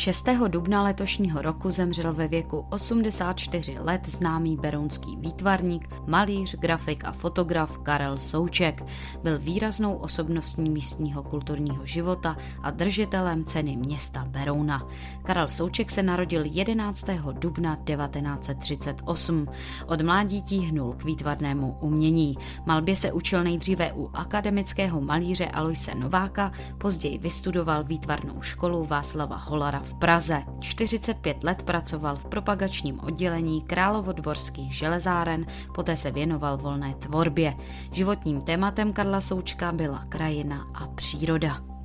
6. dubna letošního roku zemřel ve věku 84 let známý berounský výtvarník, malíř, grafik a fotograf Karel Souček. Byl výraznou osobností místního kulturního života a držitelem ceny města Berouna. Karel Souček se narodil 11. dubna 1938. Od mládí tíhnul k výtvarnému umění. Malbě se učil nejdříve u akademického malíře Aloise Nováka, později vystudoval výtvarnou školu Václava Holara v Praze. 45 let pracoval v propagačním oddělení Královodvorských železáren, poté se věnoval volné tvorbě. Životním tématem Karla Součka byla krajina a příroda.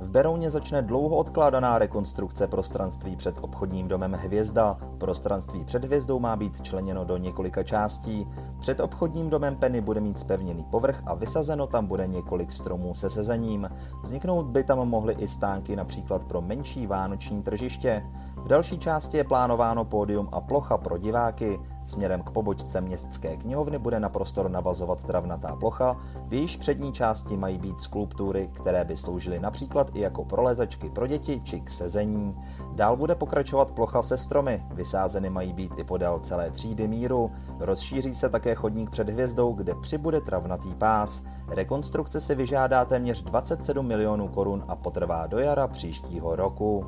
V Berouně začne dlouho odkládaná rekonstrukce prostranství před obchodním domem Hvězda. Prostranství před hvězdou má být členěno do několika částí. Před obchodním domem Penny bude mít spevněný povrch a vysazeno tam bude několik stromů se sezením. Vzniknout by tam mohly i stánky například pro menší vánoční tržiště. V další části je plánováno pódium a plocha pro diváky. Směrem k pobočce městské knihovny bude na prostor navazovat travnatá plocha, v jejíž přední části mají být skulptury, které by sloužily například i jako prolezačky pro děti či k sezení. Dál bude pokračovat plocha se stromy, vysázeny mají být i podél celé třídy míru, rozšíří se také chodník před hvězdou, kde přibude travnatý pás. Rekonstrukce si vyžádá téměř 27 milionů korun a potrvá do jara příštího roku.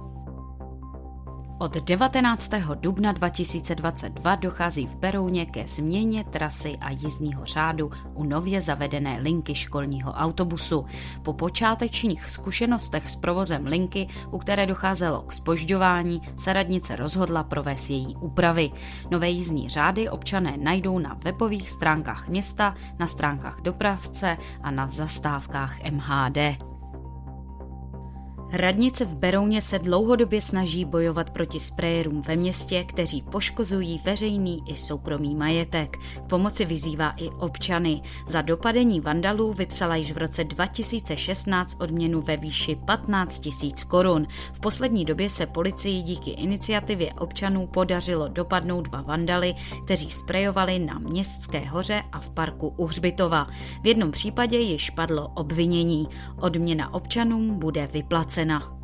Od 19. dubna 2022 dochází v Berouně ke změně trasy a jízdního řádu u nově zavedené linky školního autobusu. Po počátečních zkušenostech s provozem linky, u které docházelo k spožďování, se radnice rozhodla provést její úpravy. Nové jízdní řády občané najdou na webových stránkách města, na stránkách dopravce a na zastávkách MHD. Radnice v Berouně se dlouhodobě snaží bojovat proti sprayerům ve městě, kteří poškozují veřejný i soukromý majetek. K pomoci vyzývá i občany. Za dopadení vandalů vypsala již v roce 2016 odměnu ve výši 15 tisíc korun. V poslední době se policii díky iniciativě občanů podařilo dopadnout dva vandaly, kteří sprejovali na Městské hoře a v parku u Hřbitova. V jednom případě již padlo obvinění. Odměna občanům bude vyplacena cena.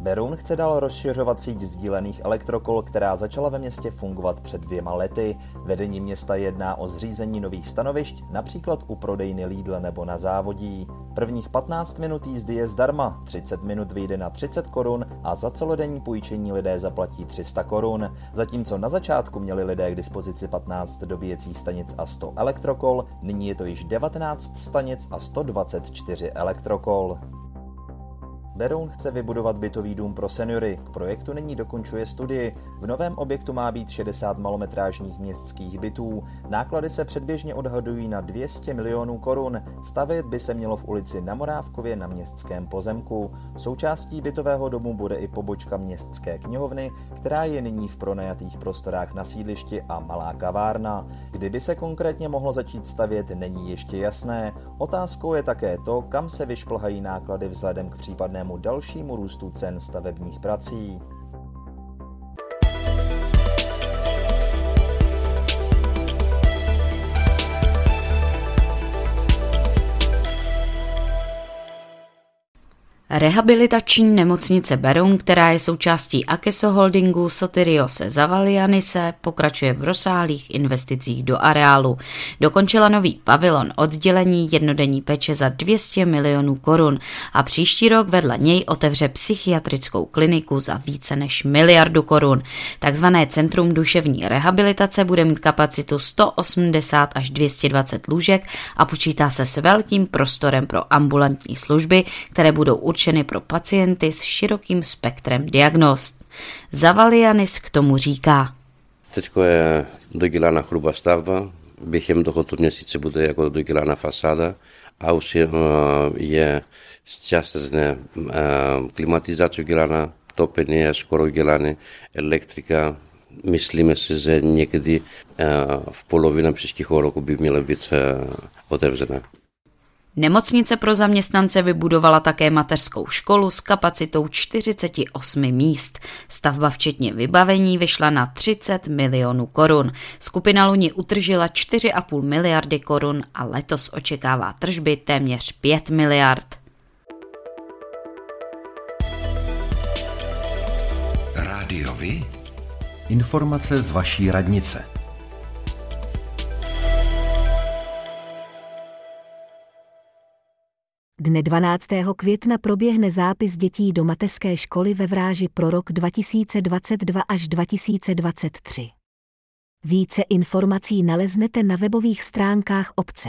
Beroun chce dál rozšiřovat síť sdílených elektrokol, která začala ve městě fungovat před dvěma lety. Vedení města jedná o zřízení nových stanovišť, například u prodejny Lidl nebo na závodí. Prvních 15 minut jízdy je zdarma, 30 minut vyjde na 30 korun a za celodenní půjčení lidé zaplatí 300 korun. Zatímco na začátku měli lidé k dispozici 15 dobíjecích stanic a 100 elektrokol, nyní je to již 19 stanic a 124 elektrokol. Beroun chce vybudovat bytový dům pro seniory. K projektu nyní dokončuje studii. V novém objektu má být 60 malometrážních městských bytů. Náklady se předběžně odhadují na 200 milionů korun. Stavět by se mělo v ulici na Morávkově na městském pozemku. Součástí bytového domu bude i pobočka městské knihovny, která je nyní v pronajatých prostorách na sídlišti a malá kavárna. Kdyby se konkrétně mohlo začít stavět, není ještě jasné. Otázkou je také to, kam se vyšplhají náklady vzhledem k případnému možnému dalšímu růstu cen stavebních prací. Rehabilitační nemocnice Beroun, která je součástí Akeso Holdingu Sotiriose Zavalianise, pokračuje v rozsáhlých investicích do areálu. Dokončila nový pavilon oddělení jednodenní peče za 200 milionů korun a příští rok vedle něj otevře psychiatrickou kliniku za více než miliardu korun. Takzvané Centrum duševní rehabilitace bude mít kapacitu 180 až 220 lůžek a počítá se s velkým prostorem pro ambulantní služby, které budou určeny pro pacienty s širokým spektrem diagnóz. Zavalianis k tomu říká. Teď je dodělána hrubá stavba, během tohoto měsíce bude jako dodělána fasáda a už je, je částečně klimatizace udělána, topení je skoro udělané, elektrika, myslíme si, že někdy v polovině příštího roku by měla být otevřena. Nemocnice pro zaměstnance vybudovala také mateřskou školu s kapacitou 48 míst. Stavba včetně vybavení vyšla na 30 milionů korun. Skupina Luni utržila 4,5 miliardy korun a letos očekává tržby téměř 5 miliard. Rádiovi? Informace z vaší radnice. Dne 12. května proběhne zápis dětí do mateřské školy ve Vráži pro rok 2022 až 2023. Více informací naleznete na webových stránkách obce.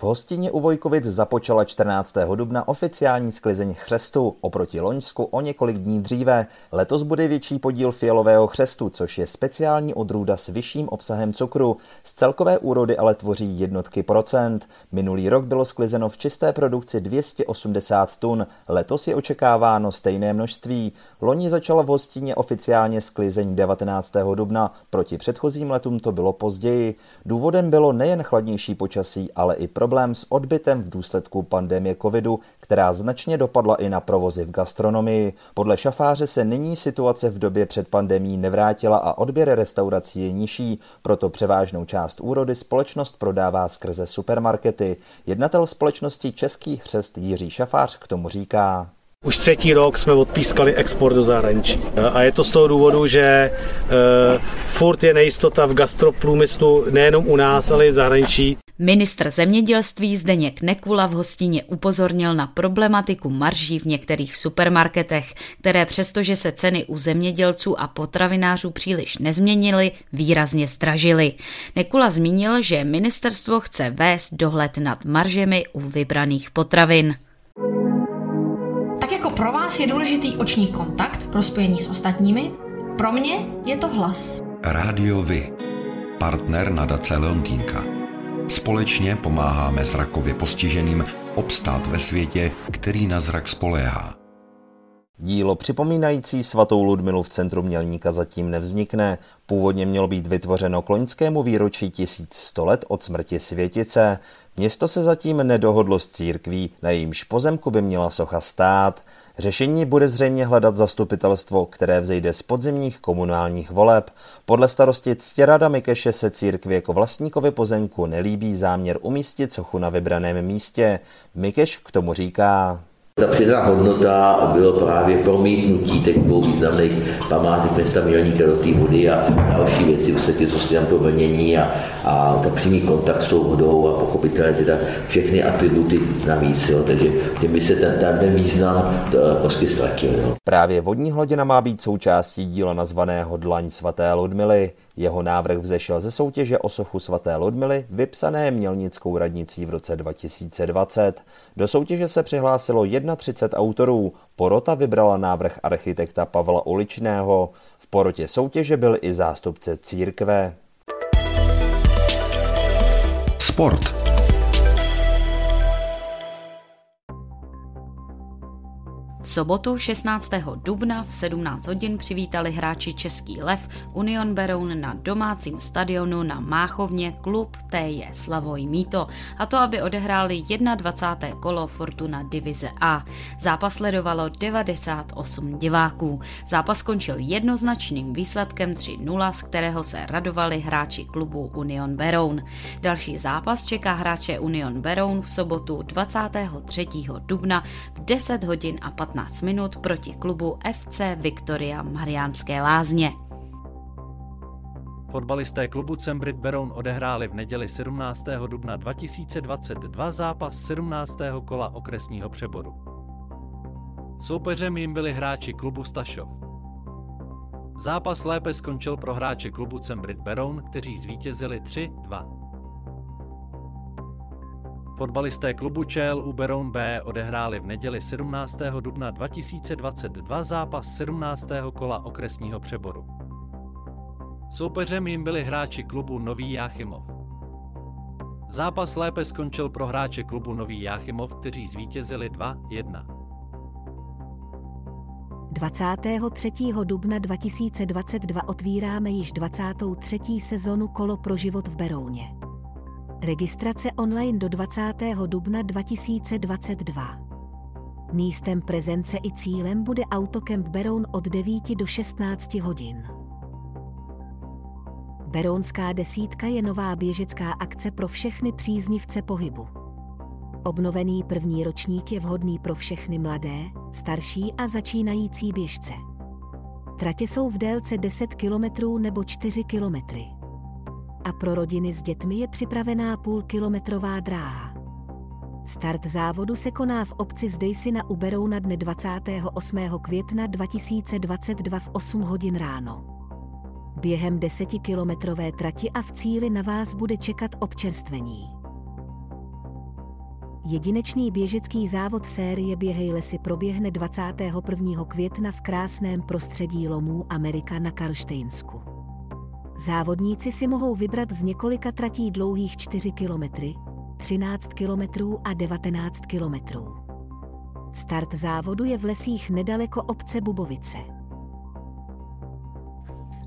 V hostině u Vojkovic započala 14. dubna oficiální sklizeň chřestu, oproti Loňsku o několik dní dříve. Letos bude větší podíl fialového chřestu, což je speciální odrůda s vyšším obsahem cukru. Z celkové úrody ale tvoří jednotky procent. Minulý rok bylo sklizeno v čisté produkci 280 tun, letos je očekáváno stejné množství. Loni začala v hostině oficiálně sklizeň 19. dubna, proti předchozím letům to bylo později. Důvodem bylo nejen chladnější počasí, ale i pro problém s odbytem v důsledku pandemie covidu, která značně dopadla i na provozy v gastronomii. Podle šafáře se nyní situace v době před pandemí nevrátila a odběr restaurací je nižší, proto převážnou část úrody společnost prodává skrze supermarkety. Jednatel společnosti Český hřest Jiří Šafář k tomu říká. Už třetí rok jsme odpískali export do zahraničí. A je to z toho důvodu, že uh, furt je nejistota v gastroprůmyslu nejenom u nás, ale i v zahraničí. Ministr zemědělství Zdeněk Nekula v hostině upozornil na problematiku marží v některých supermarketech, které přestože se ceny u zemědělců a potravinářů příliš nezměnily, výrazně stražily. Nekula zmínil, že ministerstvo chce vést dohled nad maržemi u vybraných potravin. Tak jako pro vás je důležitý oční kontakt pro spojení s ostatními, pro mě je to hlas. Rádio Vy, partner nadace Leontýnka. Společně pomáháme zrakově postiženým obstát ve světě, který na zrak spoléhá. Dílo připomínající svatou Ludmilu v centru Mělníka zatím nevznikne. Původně mělo být vytvořeno k loňskému výročí 1100 let od smrti světice. Město se zatím nedohodlo s církví, na jejímž pozemku by měla socha stát. Řešení bude zřejmě hledat zastupitelstvo, které vzejde z podzimních komunálních voleb. Podle starosti Ctěrada Mikeše se církvi jako vlastníkovi pozemku nelíbí záměr umístit sochu na vybraném místě. Mikeš k tomu říká. Ta přidaná hodnota bylo právě promítnutí těch dvou významných památek města Mělníka do té vody a další věci, vlastně co se tam to vlnění a, a ta přímý kontakt s tou vodou a pochopitelně teda všechny atributy navíc, jo, takže tím by se ten, ten, ten význam eh, prostě ztratil. Jo. Právě vodní hladina má být součástí díla nazvaného Dlaň svaté Ludmily. Jeho návrh vzešel ze soutěže o sochu svaté Ludmily, vypsané Mělnickou radnicí v roce 2020. Do soutěže se přihlásilo 31 autorů. Porota vybrala návrh architekta Pavla Uličného. V porotě soutěže byl i zástupce církve. Sport. Sobotu 16. dubna v 17 hodin přivítali hráči Český lev Union Beroun na domácím stadionu na Máchovně klub TJ Slavoj Míto a to, aby odehráli 21. kolo Fortuna Divize A. Zápas sledovalo 98 diváků. Zápas skončil jednoznačným výsledkem 3-0, z kterého se radovali hráči klubu Union Beroun. Další zápas čeká hráče Union Beroun v sobotu 23. dubna v 10 hodin a 15 15 minut proti klubu FC Viktoria Mariánské lázně. Fotbalisté klubu Cembrit Beroun odehráli v neděli 17. dubna 2022 zápas 17. kola okresního přeboru. Soupeřem jim byli hráči klubu Stašov. Zápas lépe skončil pro hráče klubu Cembrit Beroun, kteří zvítězili 3-2. Fotbalisté klubu ČLU Beroun B odehráli v neděli 17. dubna 2022 zápas 17. kola okresního přeboru. Soupeřem jim byli hráči klubu Nový Jáchymov. Zápas lépe skončil pro hráče klubu Nový Jáchymov, kteří zvítězili 2-1. 23. dubna 2022 otvíráme již 23. sezonu Kolo pro život v Berouně. Registrace online do 20. dubna 2022. Místem prezence i cílem bude Autokemp Beroun od 9 do 16 hodin. Berounská desítka je nová běžecká akce pro všechny příznivce pohybu. Obnovený první ročník je vhodný pro všechny mladé, starší a začínající běžce. Tratě jsou v délce 10 km nebo 4 km a pro rodiny s dětmi je připravená půlkilometrová dráha. Start závodu se koná v obci Zdejsi na Uberou na dne 28. května 2022 v 8 hodin ráno. Během desetikilometrové trati a v cíli na vás bude čekat občerstvení. Jedinečný běžecký závod série Běhej lesy proběhne 21. května v krásném prostředí lomů Amerika na Karlštejnsku. Závodníci si mohou vybrat z několika tratí dlouhých 4 km, 13 km a 19 km. Start závodu je v lesích nedaleko obce Bubovice.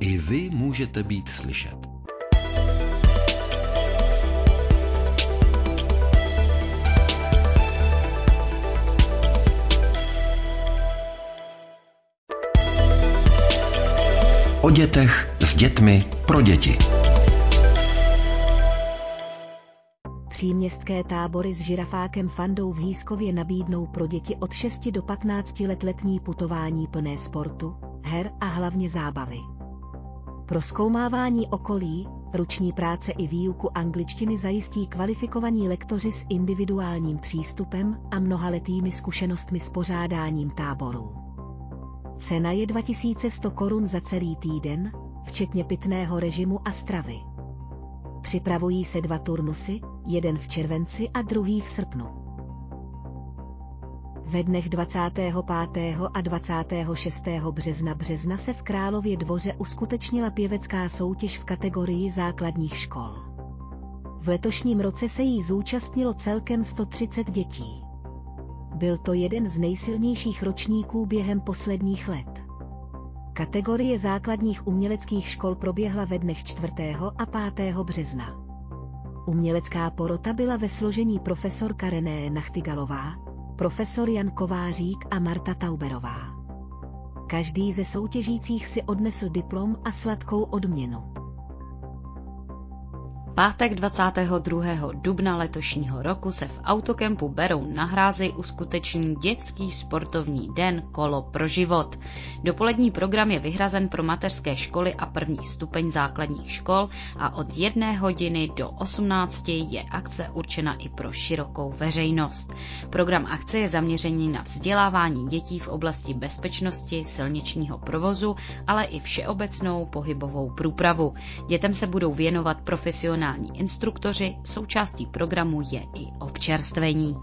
I vy můžete být slyšet. O dětech s dětmi pro děti. Příměstské tábory s žirafákem Fandou v Hýskově nabídnou pro děti od 6 do 15 let letní putování plné sportu, her a hlavně zábavy. Pro zkoumávání okolí, Ruční práce i výuku angličtiny zajistí kvalifikovaní lektoři s individuálním přístupem a mnohaletými zkušenostmi s pořádáním táborů. Cena je 2100 korun za celý týden, včetně pitného režimu a stravy. Připravují se dva turnusy, jeden v červenci a druhý v srpnu. Ve dnech 25. a 26. března března se v Králově dvoře uskutečnila pěvecká soutěž v kategorii základních škol. V letošním roce se jí zúčastnilo celkem 130 dětí. Byl to jeden z nejsilnějších ročníků během posledních let. Kategorie základních uměleckých škol proběhla ve dnech 4. a 5. března. Umělecká porota byla ve složení profesorka René Nachtigalová, profesor Jan Kovářík a Marta Tauberová. Každý ze soutěžících si odnesl diplom a sladkou odměnu pátek 22. dubna letošního roku se v autokempu Beroun na Hrázi uskuteční dětský sportovní den Kolo pro život. Dopolední program je vyhrazen pro mateřské školy a první stupeň základních škol a od jedné hodiny do 18 je akce určena i pro širokou veřejnost. Program akce je zaměřený na vzdělávání dětí v oblasti bezpečnosti silničního provozu, ale i všeobecnou pohybovou průpravu. Dětem se budou věnovat profesionální profesionální instruktoři, součástí programu je i občerstvení.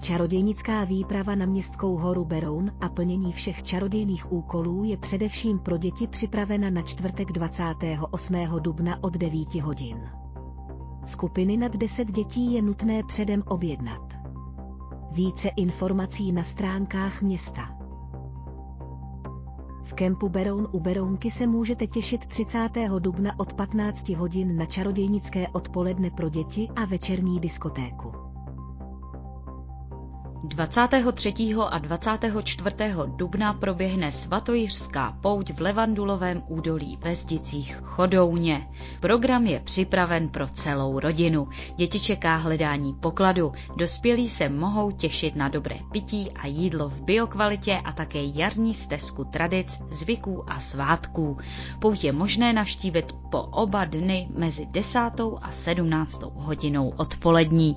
Čarodějnická výprava na městskou horu Beroun a plnění všech čarodějných úkolů je především pro děti připravena na čtvrtek 28. dubna od 9 hodin. Skupiny nad 10 dětí je nutné předem objednat. Více informací na stránkách města kempu Beroun u Berounky se můžete těšit 30. dubna od 15 hodin na čarodějnické odpoledne pro děti a večerní diskotéku. 23. a 24. dubna proběhne svatojiřská pouť v Levandulovém údolí ve Zdicích Chodouně. Program je připraven pro celou rodinu. Děti čeká hledání pokladu. Dospělí se mohou těšit na dobré pití a jídlo v biokvalitě a také jarní stezku tradic, zvyků a svátků. Pouť je možné navštívit po oba dny mezi 10. a 17. hodinou odpolední.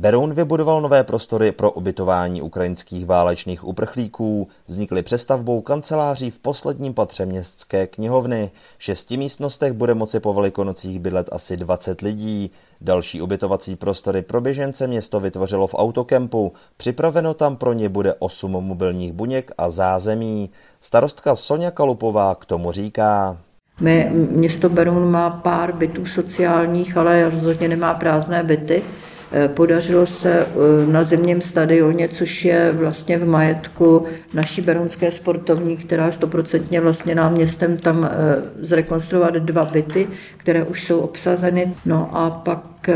Beroun vybudoval nové prostory pro ubytování ukrajinských válečných uprchlíků. Vznikly přestavbou kanceláří v posledním patře městské knihovny. V šesti místnostech bude moci po velikonocích bydlet asi 20 lidí. Další ubytovací prostory pro běžence město vytvořilo v autokempu. Připraveno tam pro ně bude 8 mobilních buněk a zázemí. Starostka Sonja Kalupová k tomu říká. My, město Beroun má pár bytů sociálních, ale rozhodně nemá prázdné byty. Eh, podařilo se eh, na zimním stadioně, což je vlastně v majetku naší berounské sportovní, která je stoprocentně vlastně náměstem tam eh, zrekonstruovat dva byty, které už jsou obsazeny. No a pak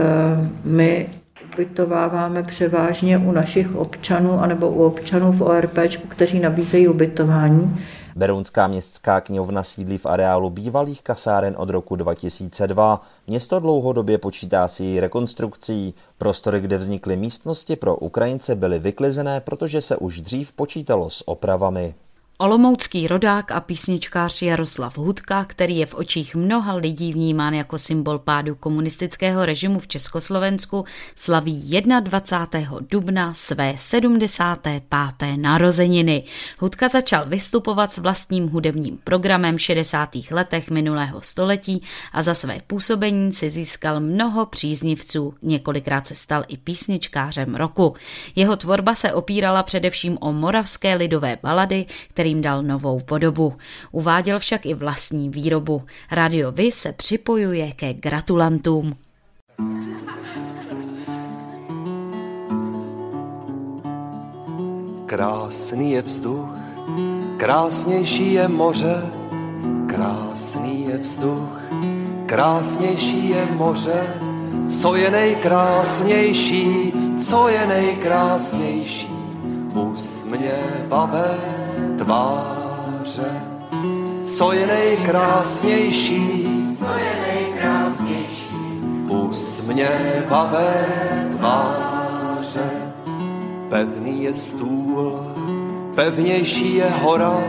my ubytováváme převážně u našich občanů anebo u občanů v ORP, kteří nabízejí ubytování. Berounská městská knihovna sídlí v areálu bývalých kasáren od roku 2002. Město dlouhodobě počítá s její rekonstrukcí. Prostory, kde vznikly místnosti pro Ukrajince, byly vyklizené, protože se už dřív počítalo s opravami. Olomoucký rodák a písničkář Jaroslav Hudka, který je v očích mnoha lidí vnímán jako symbol pádu komunistického režimu v Československu, slaví 21. dubna své 75. narozeniny. Hudka začal vystupovat s vlastním hudebním programem v 60. letech minulého století a za své působení si získal mnoho příznivců. Několikrát se stal i písničkářem roku. Jeho tvorba se opírala především o moravské lidové balady, které kterým dal novou podobu. Uváděl však i vlastní výrobu. Radio Vy se připojuje ke gratulantům. Krásný je vzduch, krásnější je moře, krásný je vzduch, krásnější je moře, co je nejkrásnější, co je nejkrásnější, usměvavé tváře. Co je nejkrásnější? Co je nejkrásnější? Usměvavé tváře. Pevný je stůl, pevnější je hora,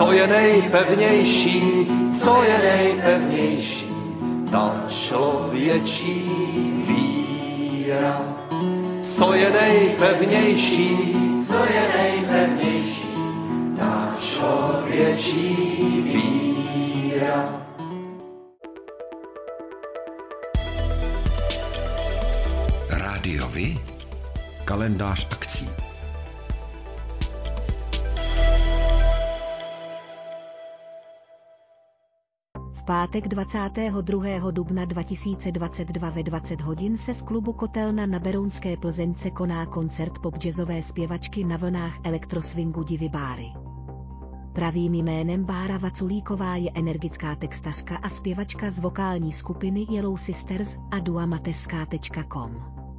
co je nejpevnější, co je nejpevnější, ta člověčí víra. Co je nejpevnější, co je nejpevnější, ta člověčí víra. Rádiovi? Kalendář akcí. Pátek 22. dubna 2022 ve 20 hodin se v klubu Kotelna na Berounské Plzeňce koná koncert pop jazzové zpěvačky na vlnách elektroswingu Divy Báry. Pravým jménem Bára Vaculíková je energická textařka a zpěvačka z vokální skupiny Yellow Sisters a duamateřská.com.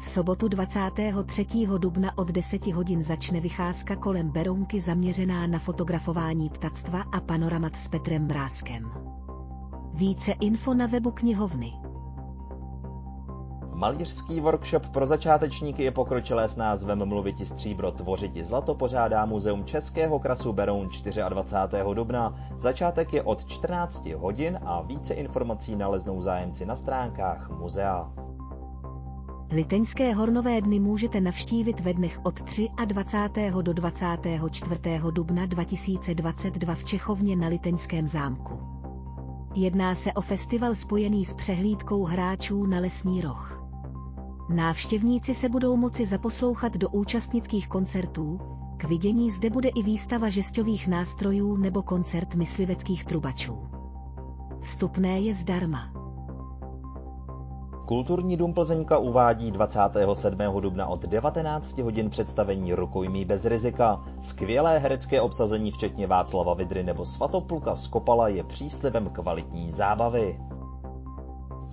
V sobotu 23. dubna od 10 hodin začne vycházka kolem Berounky zaměřená na fotografování ptactva a panoramat s Petrem Bráskem. Více info na webu knihovny. Malířský workshop pro začátečníky je pokročilé s názvem Mluviti stříbro, tvořiti zlato pořádá Muzeum Českého krasu Beroun 24. dubna. Začátek je od 14 hodin a více informací naleznou zájemci na stránkách muzea. Liteňské hornové dny můžete navštívit ve dnech od 23. do 24. dubna 2022 v Čechovně na Liteňském zámku. Jedná se o festival spojený s přehlídkou hráčů na lesní roh. Návštěvníci se budou moci zaposlouchat do účastnických koncertů, k vidění zde bude i výstava žestových nástrojů nebo koncert mysliveckých trubačů. Vstupné je zdarma. Kulturní dům Plzeňka uvádí 27. dubna od 19 hodin představení Rukojmí bez rizika. Skvělé herecké obsazení včetně Václava Vidry nebo Svatopluka Skopala je příslibem kvalitní zábavy.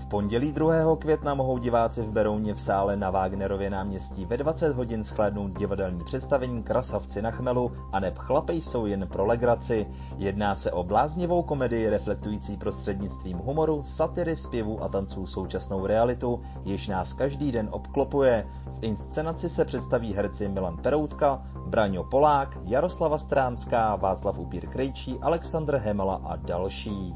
V pondělí 2. května mohou diváci v Berouně v sále na Wagnerově náměstí ve 20 hodin shlédnout divadelní představení Krasavci na chmelu a neb chlapej jsou jen pro legraci. Jedná se o bláznivou komedii reflektující prostřednictvím humoru, satyry, zpěvů a tanců současnou realitu, jež nás každý den obklopuje. V inscenaci se představí herci Milan Peroutka, Braňo Polák, Jaroslava Stránská, Václav Upír Krejčí, Aleksandr Hemala a další.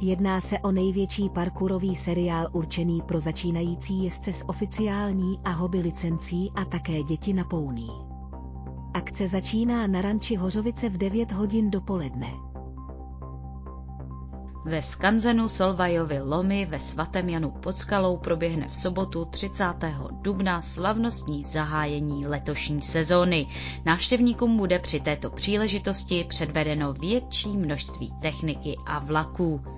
Jedná se o největší parkourový seriál určený pro začínající jezdce s oficiální a hobby licencí a také děti na pouní. Akce začíná na ranči Hořovice v 9 hodin dopoledne. Ve skanzenu Solvajovy lomy ve svatém Janu pod skalou proběhne v sobotu 30. dubna slavnostní zahájení letošní sezóny. Návštěvníkům bude při této příležitosti předvedeno větší množství techniky a vlaků.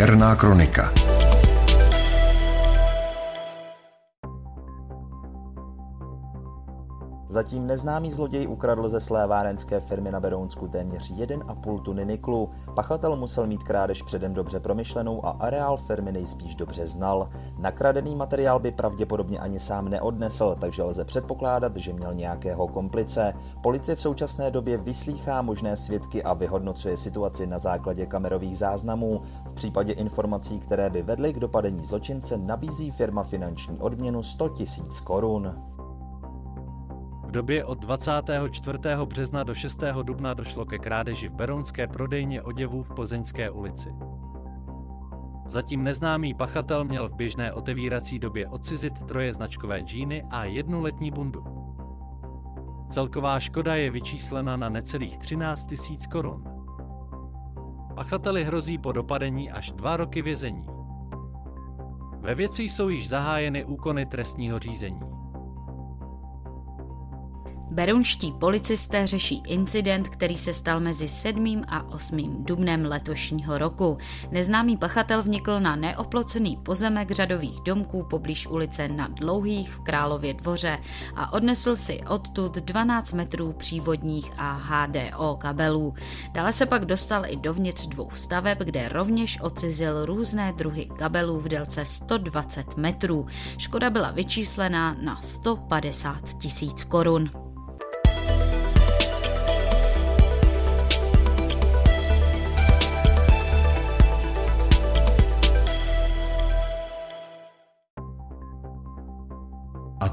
Černá kronika. Zatím neznámý zloděj ukradl ze slévárenské firmy na Berounsku téměř 1,5 tuny niklu. Pachatel musel mít krádež předem dobře promyšlenou a areál firmy nejspíš dobře znal. Nakradený materiál by pravděpodobně ani sám neodnesl, takže lze předpokládat, že měl nějakého komplice. Policie v současné době vyslýchá možné svědky a vyhodnocuje situaci na základě kamerových záznamů. V případě informací, které by vedly k dopadení zločince, nabízí firma finanční odměnu 100 000 korun. V době od 24. března do 6. dubna došlo ke krádeži v Berounské prodejně oděvů v Plzeňské ulici. Zatím neznámý pachatel měl v běžné otevírací době odcizit troje značkové džíny a jednu letní bundu. Celková škoda je vyčíslena na necelých 13 000 korun. Pachateli hrozí po dopadení až dva roky vězení. Ve věci jsou již zahájeny úkony trestního řízení. Berunští policisté řeší incident, který se stal mezi 7. a 8. dubnem letošního roku. Neznámý pachatel vnikl na neoplocený pozemek řadových domků poblíž ulice na Dlouhých v Králově dvoře a odnesl si odtud 12 metrů přívodních a HDO kabelů. Dále se pak dostal i dovnitř dvou staveb, kde rovněž odcizil různé druhy kabelů v délce 120 metrů. Škoda byla vyčíslená na 150 tisíc korun.